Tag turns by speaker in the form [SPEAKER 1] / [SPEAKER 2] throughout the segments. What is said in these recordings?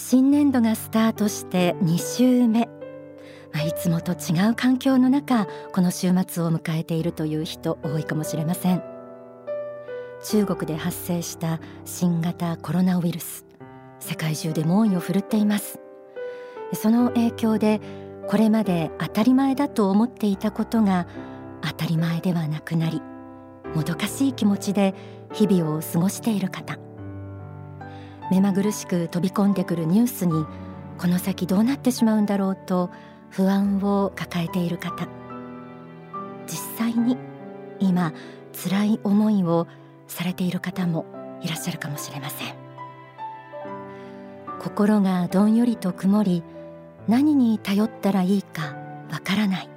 [SPEAKER 1] 新年度がスタートして2週目、まあ、いつもと違う環境の中この週末を迎えているという人多いかもしれません。中国で発生した新型コロナウイルス。世界中で猛威を振るっています。その影響でこれまで当たり前だと思っていたことが当たり前ではなくなりもどかしい気持ちで日々を過ごしている方。目まぐるしく飛び込んでくるニュースにこの先どうなってしまうんだろうと不安を抱えている方。実際に今辛い思いをされている方もいらっしゃるかもしれません。心がどんよりと曇り何に頼ったらいいかわからない。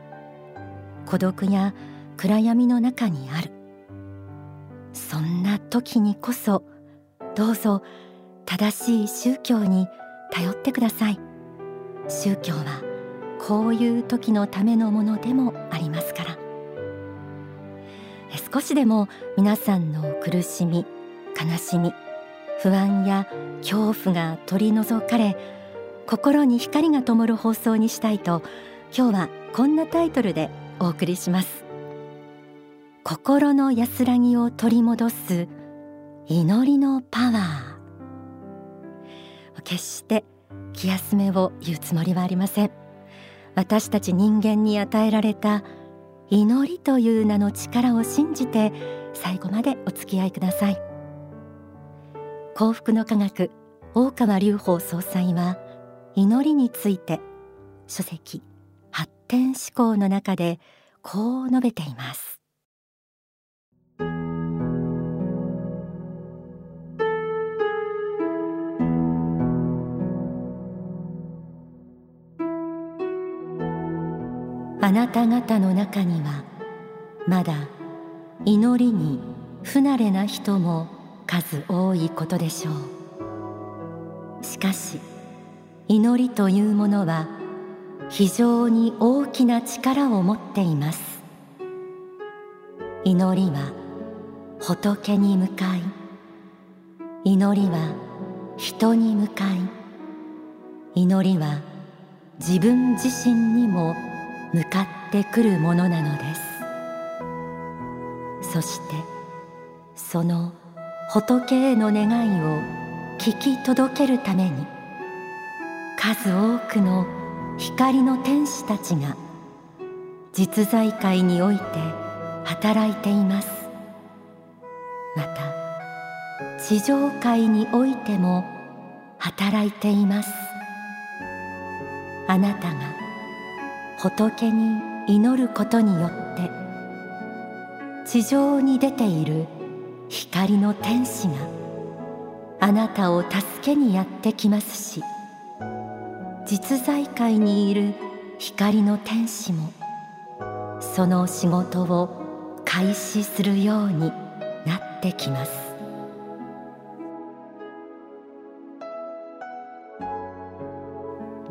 [SPEAKER 1] 孤独や暗闇の中にある。そんな時にこそどうぞ正しい宗教に頼ってください。宗教はこういう時のためのものでもありますから。少しでも皆さんの苦しみ悲しみ不安や恐怖が取り除かれ心に光が灯る放送にしたいと今日はこんなタイトルでお送りします。心の安らぎを取り戻す祈りのパワー。決して気休めを言うつもりはありません。私たち人間に与えられた祈りという名の力を信じて最後までお付き合いください。幸福の科学大川隆法総裁は祈りについて書籍発展思考の中でこう述べています。あなた方の中にはまだ祈りに不慣れな人も数多いことでしょう。しかし祈りというものは非常に大きな力を持っています。祈りは仏に向かい。祈りは人に向かい。祈りは自分自身にも向かってくるものなのです。そしてその仏への願いを聞き届けるために数多くの光の天使たちが実在界において働いています。また地上界においても働いています。あなたが仏に祈ることによって地上に出ている光の天使があなたを助けにやってきますし実在界にいる光の天使もその仕事を開始するようになってきます。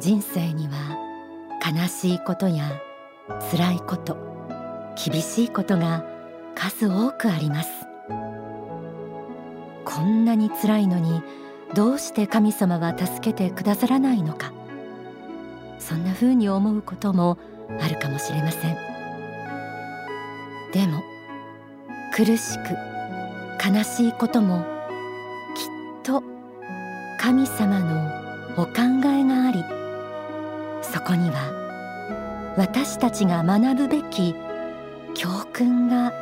[SPEAKER 1] 人生には悲しいことや辛いこと厳しいことが数多くあります。こんなに辛いのにどうして神様は助けてくださらないのか。そんな風に思うこともあるかもしれません。でも苦しく悲しいこともきっと神様のお考えがありそこには私たちが学ぶべき教訓が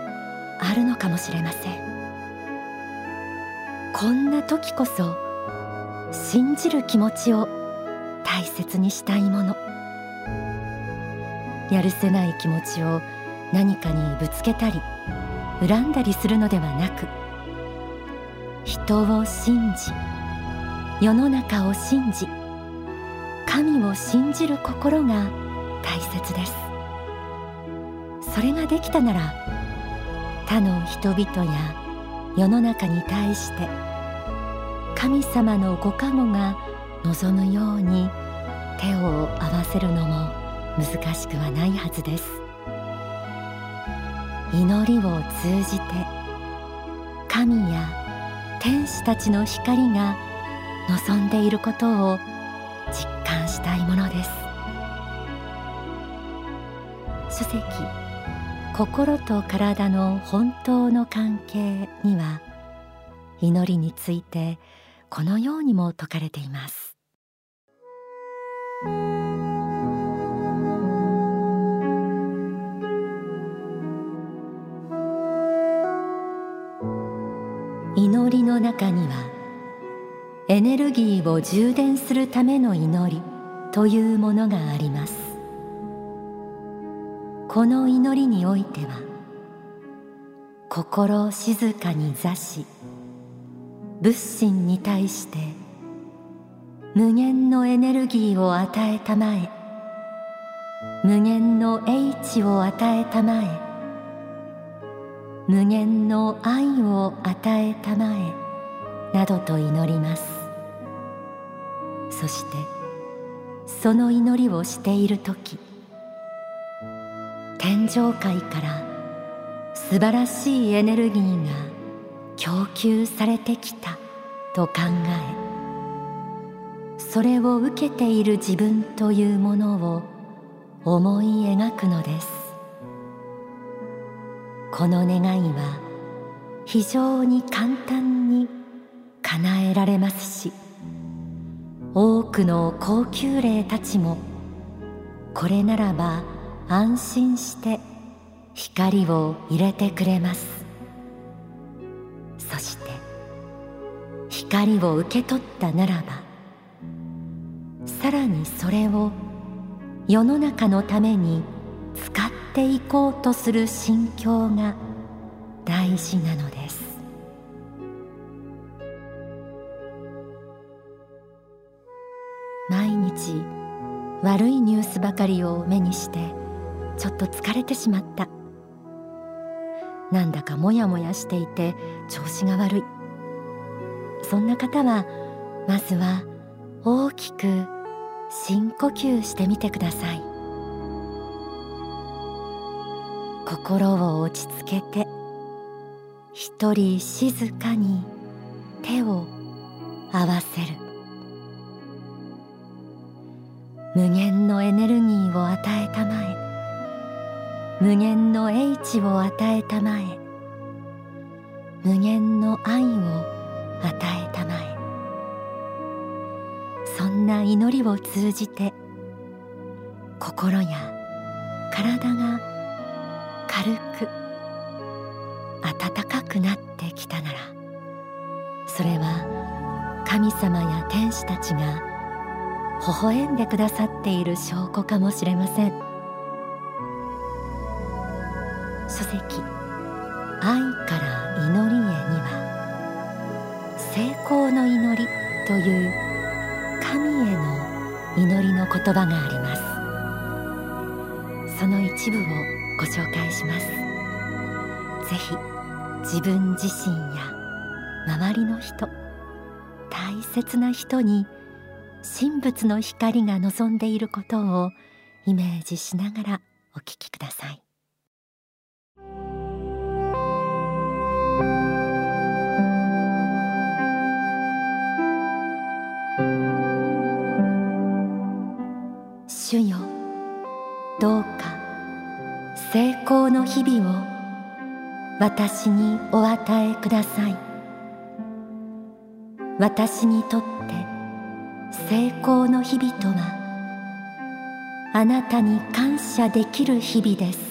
[SPEAKER 1] あるのかもしれません。こんな時こそ信じる気持ちを大切にしたいもの。やるせない気持ちを何かにぶつけたり恨んだりするのではなく人を信じ世の中を信じ神を信じる心が大切です。それができたなら他の人々や世の中に対して神様のご加護が望むように手を合わせるのも難しくはないはずです。祈りを通じて神や天使たちの光が望んでいることを実感したいものです。書籍心と体の本当の関係には祈りについてこのようにも説かれています。祈りの中にはエネルギーを充電するための祈りというものがあります。この祈りにおいては心を静かに座し仏心に対して無限のエネルギーを与えたまえ無限の英知を与えたまえ無限の愛を与えたまえなどと祈ります。そしてその祈りをしている時天上界から素晴らしいエネルギーが供給されてきたと考えそれを受けている自分というものを思い描くのです。この願いは非常に簡単に叶えられますし多くの高級霊たちもこれならば安心して光を入れてくれます。そして光を受け取ったならばさらにそれを世の中のために使っていこうとする心境が大事なのです。毎日悪いニュースばかりを目にしてちょっと疲れてしまった。なんだかモヤモヤしていて調子が悪い。そんな方はまずは大きく深呼吸してみてください。心を落ち着けて一人静かに手を合わせる。無限のエネルギーを与えたまえ。無限の英知を与えたまえ。無限の愛を与えたまえ。そんな祈りを通じて心や体が軽く温かくなってきたならそれは神様や天使たちが微笑んでくださっている証拠かもしれません。書籍愛から祈りへには成功の祈りという神への祈りの言葉があります。その一部をご紹介します。ぜひ自分自身や周りの人大切な人に神仏の光が望んでいることをイメージしながらお聞きください。主よどうか成功の日々を私にお与えください。私にとって成功の日々とはあなたに感謝できる日々です。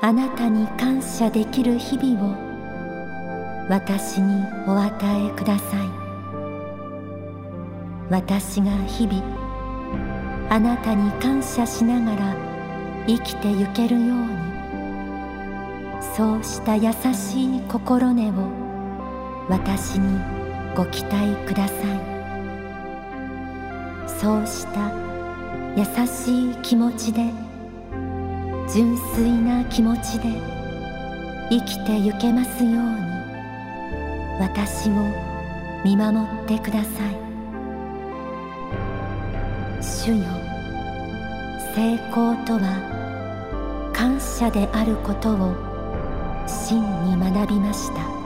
[SPEAKER 1] あなたに感謝できる日々を私にお与えください。私が日々あなたに感謝しながら生きてゆけるようにそうした優しい心根を私にご期待ください。そうした優しい気持ちで純粋な気持ちで生きてゆけますように私を見守ってください。主よ成功とは感謝であることを真に学びました。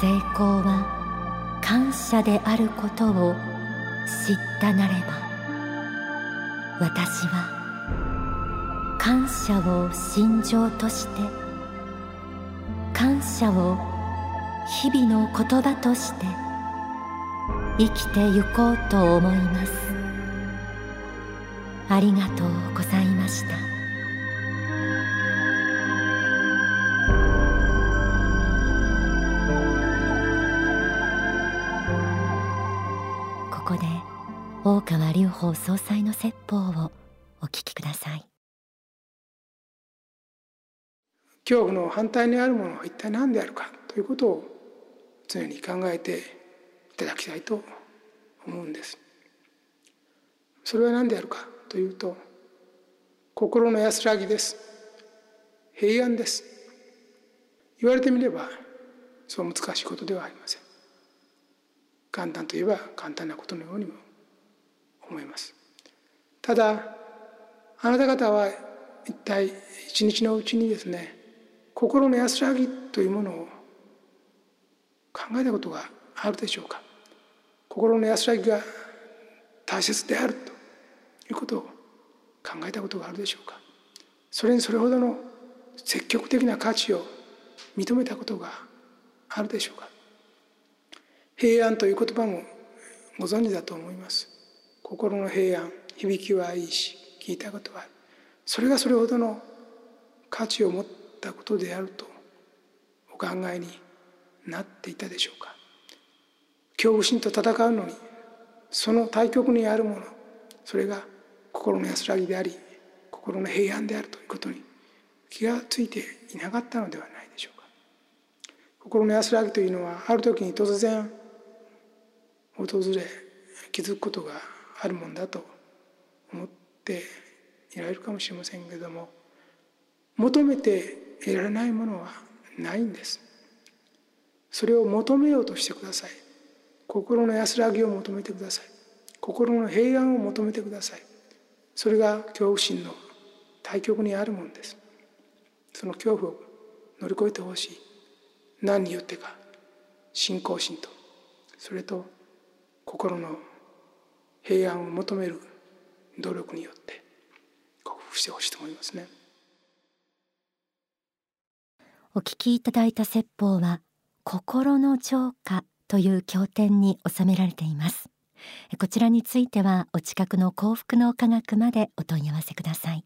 [SPEAKER 1] 成功は感謝であることを知ったなれば私は感謝を心情として感謝を日々の言葉として生きてゆこうと思います。ありがとうございました。大川隆法総裁の説法をお聞きください。
[SPEAKER 2] 恐怖の反対にあるものは一体何であるかということを常に考えていただきたいと思うんです。それは何であるかというと心の安らぎです。平安です。言われてみればそう難しいことではありません。簡単といえば簡単なことのようにも思います。ただあなた方は一体一日のうちにですね心の安らぎというものを考えたことがあるでしょうか。心の安らぎが大切であるということを考えたことがあるでしょうか。それにそれほどの積極的な価値を認めたことがあるでしょうか。平安という言葉もご存知だと思います。心の平安響きはいいし聞いたことはある。それがそれほどの価値を持ったことであるとお考えになっていたでしょうか。恐怖心と戦うのにその対極にあるものそれが心の安らぎであり心の平安であるということに気がついていなかったのではないでしょうか。心の安らぎというのはある時に突然訪れ気づくことがあるもんだと思っていられるかもしれませんけれども求めて得られないものはないんです。それを求めようとしてください。心の安らぎを求めてください。心の平安を求めてください。それが恐怖心の対極にあるものです。その恐怖を乗り越えてほしい。何によってか信仰心とそれと心の平安を求める努力によって克服してほしいと思いますね。
[SPEAKER 1] お聞きいただいた説法は心の浄化という経典に収められています。こちらについてはお近くの幸福の科学までお問い合わせください。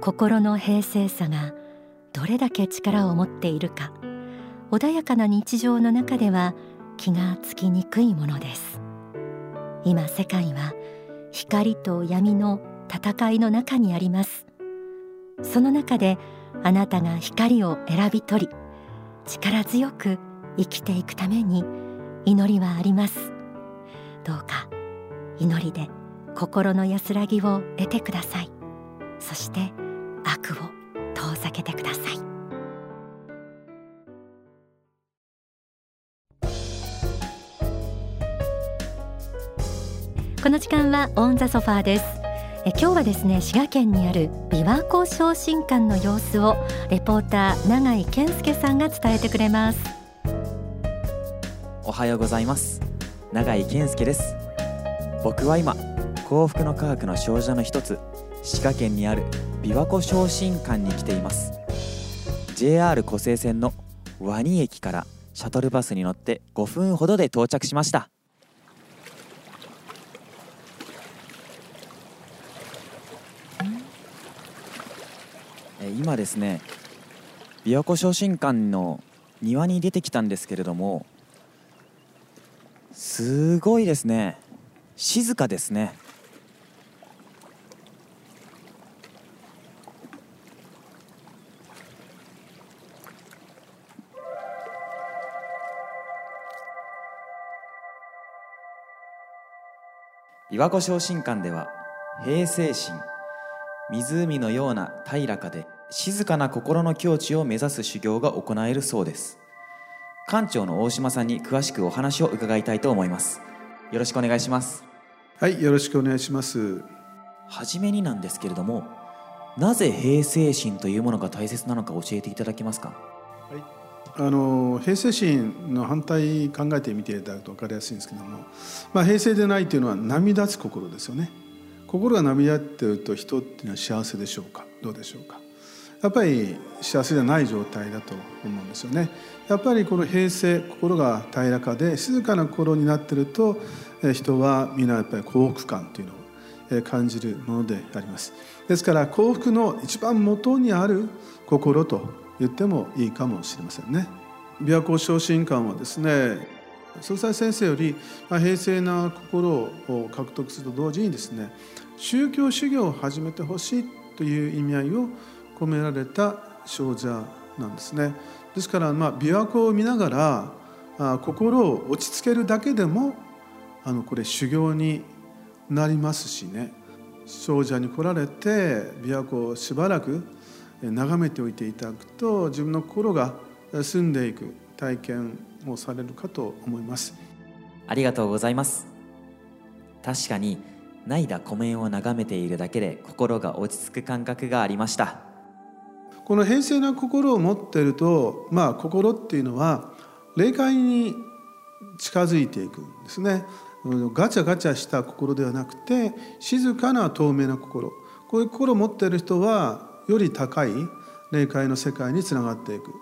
[SPEAKER 1] 心の平静さがどれだけ力を持っているか。穏やかな日常の中では気がつきにくいものです。今世界は光と闇の戦いの中にあります。その中であなたが光を選び取り力強く生きていくために祈りはあります。どうか祈りで心の安らぎを得てください。そして悪を遠ざけてください。この時間はオンザソファーです。え今日はですね滋賀県にある琵琶湖昇進館の様子をレポーター永井健介さんが伝えてくれます。
[SPEAKER 3] おはようございます。永井健介です。僕は今幸福の科学の少女の一つ滋賀県にある琵琶湖昇進館に来ています。JR 湖西線のワニ駅からシャトルバスに乗って5分ほどで到着しました。今ですね琵琶湖昇進館の庭に出てきたんですけれどもすごいですね。静かですね。琵琶湖昇進館では平成心湖のような平らかで静かな心の境地を目指す修行が行えるそうです。館長の大島さんに詳しくお話を伺いたいと思います。よろしくお願いします。
[SPEAKER 4] はいよろしくお願いします。
[SPEAKER 3] はじめになんですけれどもなぜ平成心というものが大切なのか教えていただけますか、は
[SPEAKER 4] あの平成心の反対考えてみていただくと分かりやすいんですけども、まあ、平成でないというのは波立つ心ですよね心が波立っていると人っていうのは幸せでしょうか？どうでしょうか？やっぱり幸せじゃない状態だと思うんですよね。やっぱりこの平成心が平らかで静かな心になっていると人は皆やっぱり幸福感というのを感じるものであります。ですから幸福の一番元にある心と言ってもいいかもしれませんね。琵琶湖昇進館はですね総裁先生より平静な心を獲得すると同時にですね宗教修行を始めてほしいという意味合いを込められた少女なんですね。ですからまあ琵琶湖を見ながらあ心を落ち着けるだけでもあのこれ修行になりますしね。少女に来られて琵琶湖をしばらく眺めておいていただくと自分の心が澄んでいく体験をされるかと思います。
[SPEAKER 3] ありがとうございます。確かにないだ湖面を眺めているだけで心が落ち着く感覚がありました。
[SPEAKER 4] この平静な心を持っているとまあ心っていうのは霊界に近づいていくんですね。ガチャガチャした心ではなくて静かな透明な心。こういう心を持っている人はより高い霊界の世界につながっていく、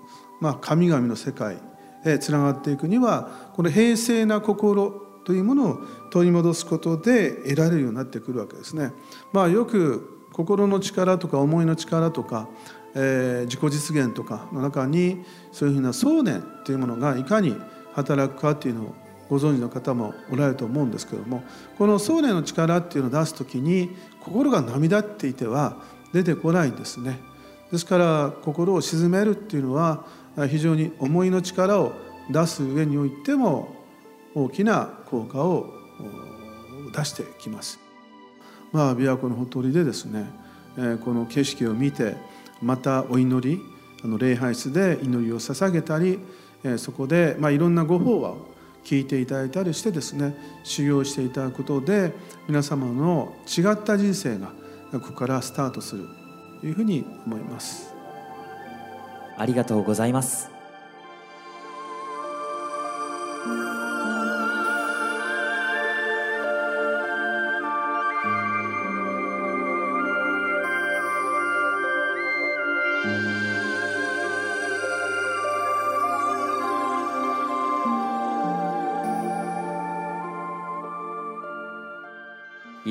[SPEAKER 4] まあ、神々の世界へつながっていくにはこの平静な心というものを取り戻すことで得られるようになってくるわけですね。まあ、よく心の力とか思いの力とか、えー、自己実現とかの中にそういうふうな想念というものがいかに働くかというのをご存知の方もおられると思うんですけどもこの想念の力っていうのを出す時に心が波立っていては出てこないんですねですから心を鎮めるっていうのは非常に思いの力を出す上においても大きな効果を出してきます。まあ琵琶湖のほとりでですねえこの景色を見てまたお祈りあの礼拝室で祈りを捧げたりえそこでまあいろんなご法話を聞いていただいたりしてですね修行していただくことで皆様の違った人生がここからスタートするというふうに思います
[SPEAKER 3] ありがとうございます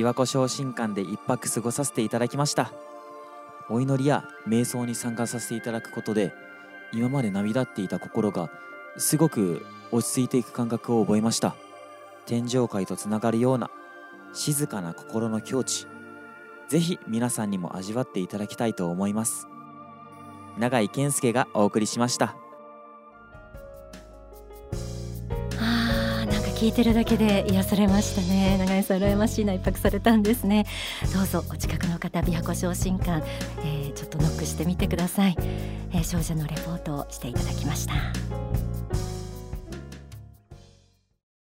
[SPEAKER 3] 琵琶湖昇進館で一泊過ごさせていただきました。お祈りや瞑想に参加させていただくことで今まで涙っていた心がすごく落ち着いていく感覚を覚えました。天上界とつながるような静かな心の境地ぜひ皆さんにも味わっていただきたいと思います。永井健介がお送りしました。
[SPEAKER 1] 聞いてるだけで癒されましたね。長井さん羨ましいな一泊されたんですね。どうぞお近くの方琵琶湖昇進館、えー、ちょっとノックしてみてください、えー、少女のレポートをしていただきました。